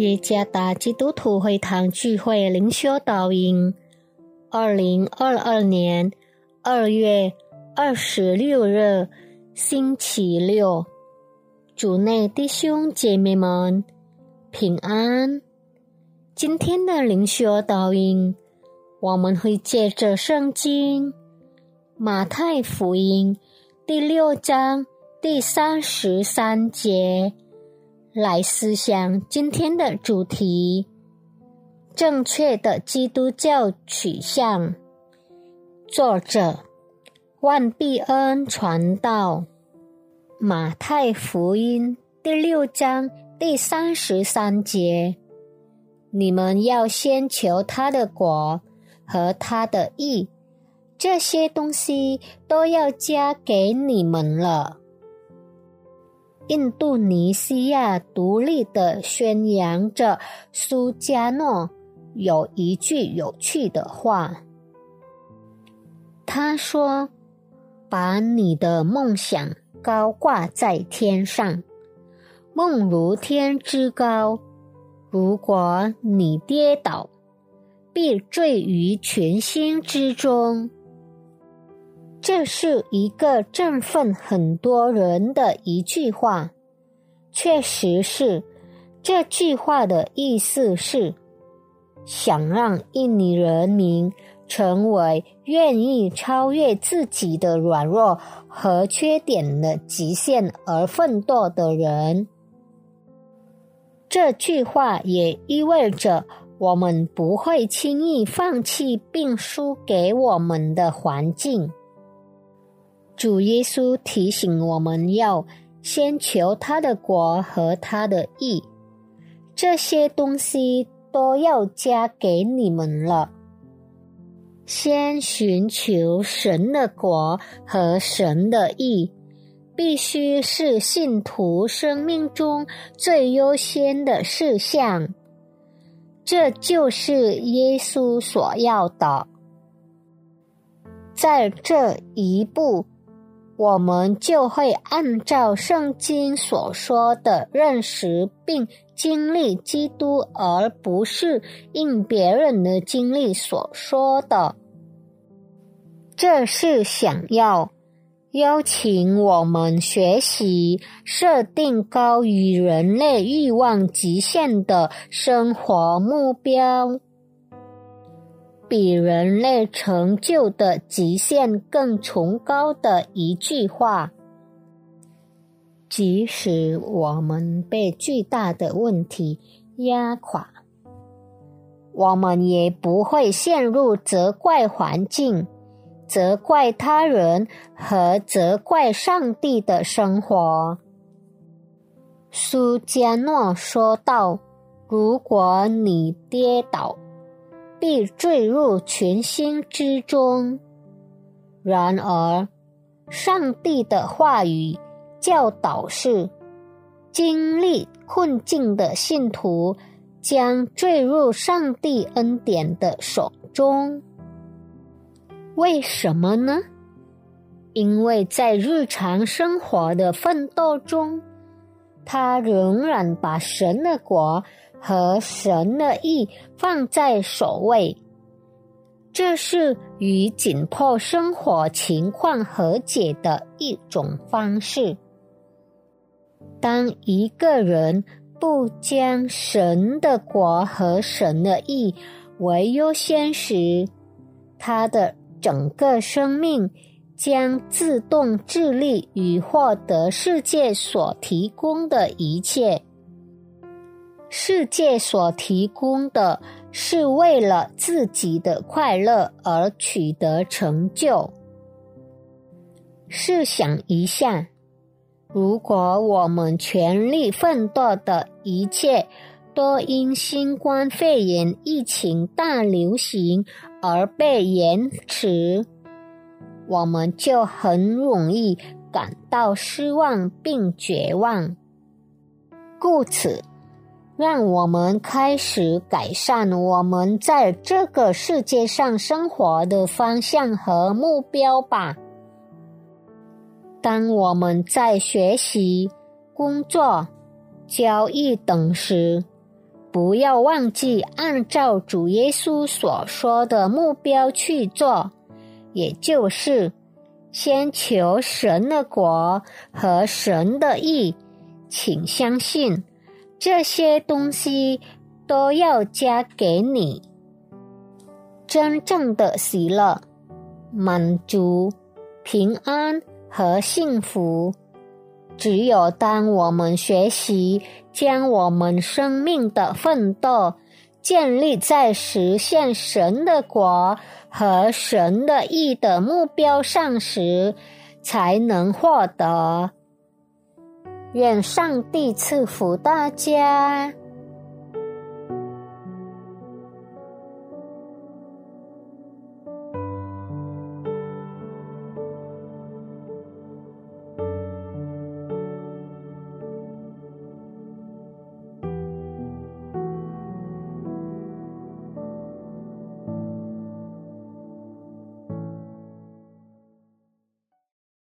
耶加达基督徒会堂聚会灵修导引，二零二二年二月二十六日星期六，主内弟兄姐妹们平安。今天的灵修导引，我们会借着圣经马太福音第六章第三十三节。来思想今天的主题：正确的基督教取向。作者：万必恩传道。马太福音第六章第三十三节：你们要先求他的国和他的义，这些东西都要加给你们了。印度尼西亚独立的宣扬着苏加诺有一句有趣的话，他说：“把你的梦想高挂在天上，梦如天之高。如果你跌倒，必坠于群星之中。”这是一个振奋很多人的一句话，确实是。这句话的意思是，想让印尼人民成为愿意超越自己的软弱和缺点的极限而奋斗的人。这句话也意味着，我们不会轻易放弃并输给我们的环境。主耶稣提醒我们要先求他的国和他的义，这些东西都要加给你们了。先寻求神的国和神的义，必须是信徒生命中最优先的事项。这就是耶稣所要的，在这一步。我们就会按照圣经所说的认识并经历基督，而不是应别人的经历所说的。这是想要邀请我们学习设定高于人类欲望极限的生活目标。比人类成就的极限更崇高的一句话。即使我们被巨大的问题压垮，我们也不会陷入责怪环境、责怪他人和责怪上帝的生活。苏加诺说道：“如果你跌倒。”必坠入群星之中。然而，上帝的话语教导是：经历困境的信徒将坠入上帝恩典的手中。为什么呢？因为在日常生活的奋斗中，他仍然把神的国。和神的意放在首位，这是与紧迫生活情况和解的一种方式。当一个人不将神的国和神的意为优先时，他的整个生命将自动致力于获得世界所提供的一切。世界所提供的是为了自己的快乐而取得成就。试想一下，如果我们全力奋斗的一切都因新冠肺炎疫情大流行而被延迟，我们就很容易感到失望并绝望。故此。让我们开始改善我们在这个世界上生活的方向和目标吧。当我们在学习、工作、交易等时，不要忘记按照主耶稣所说的目标去做，也就是先求神的国和神的意。请相信，这些东西都要加给你。真正的喜乐、满足、平安和幸福。只有当我们学习将我们生命的奋斗建立在实现神的国和神的义的目标上时，才能获得。愿上帝赐福大家。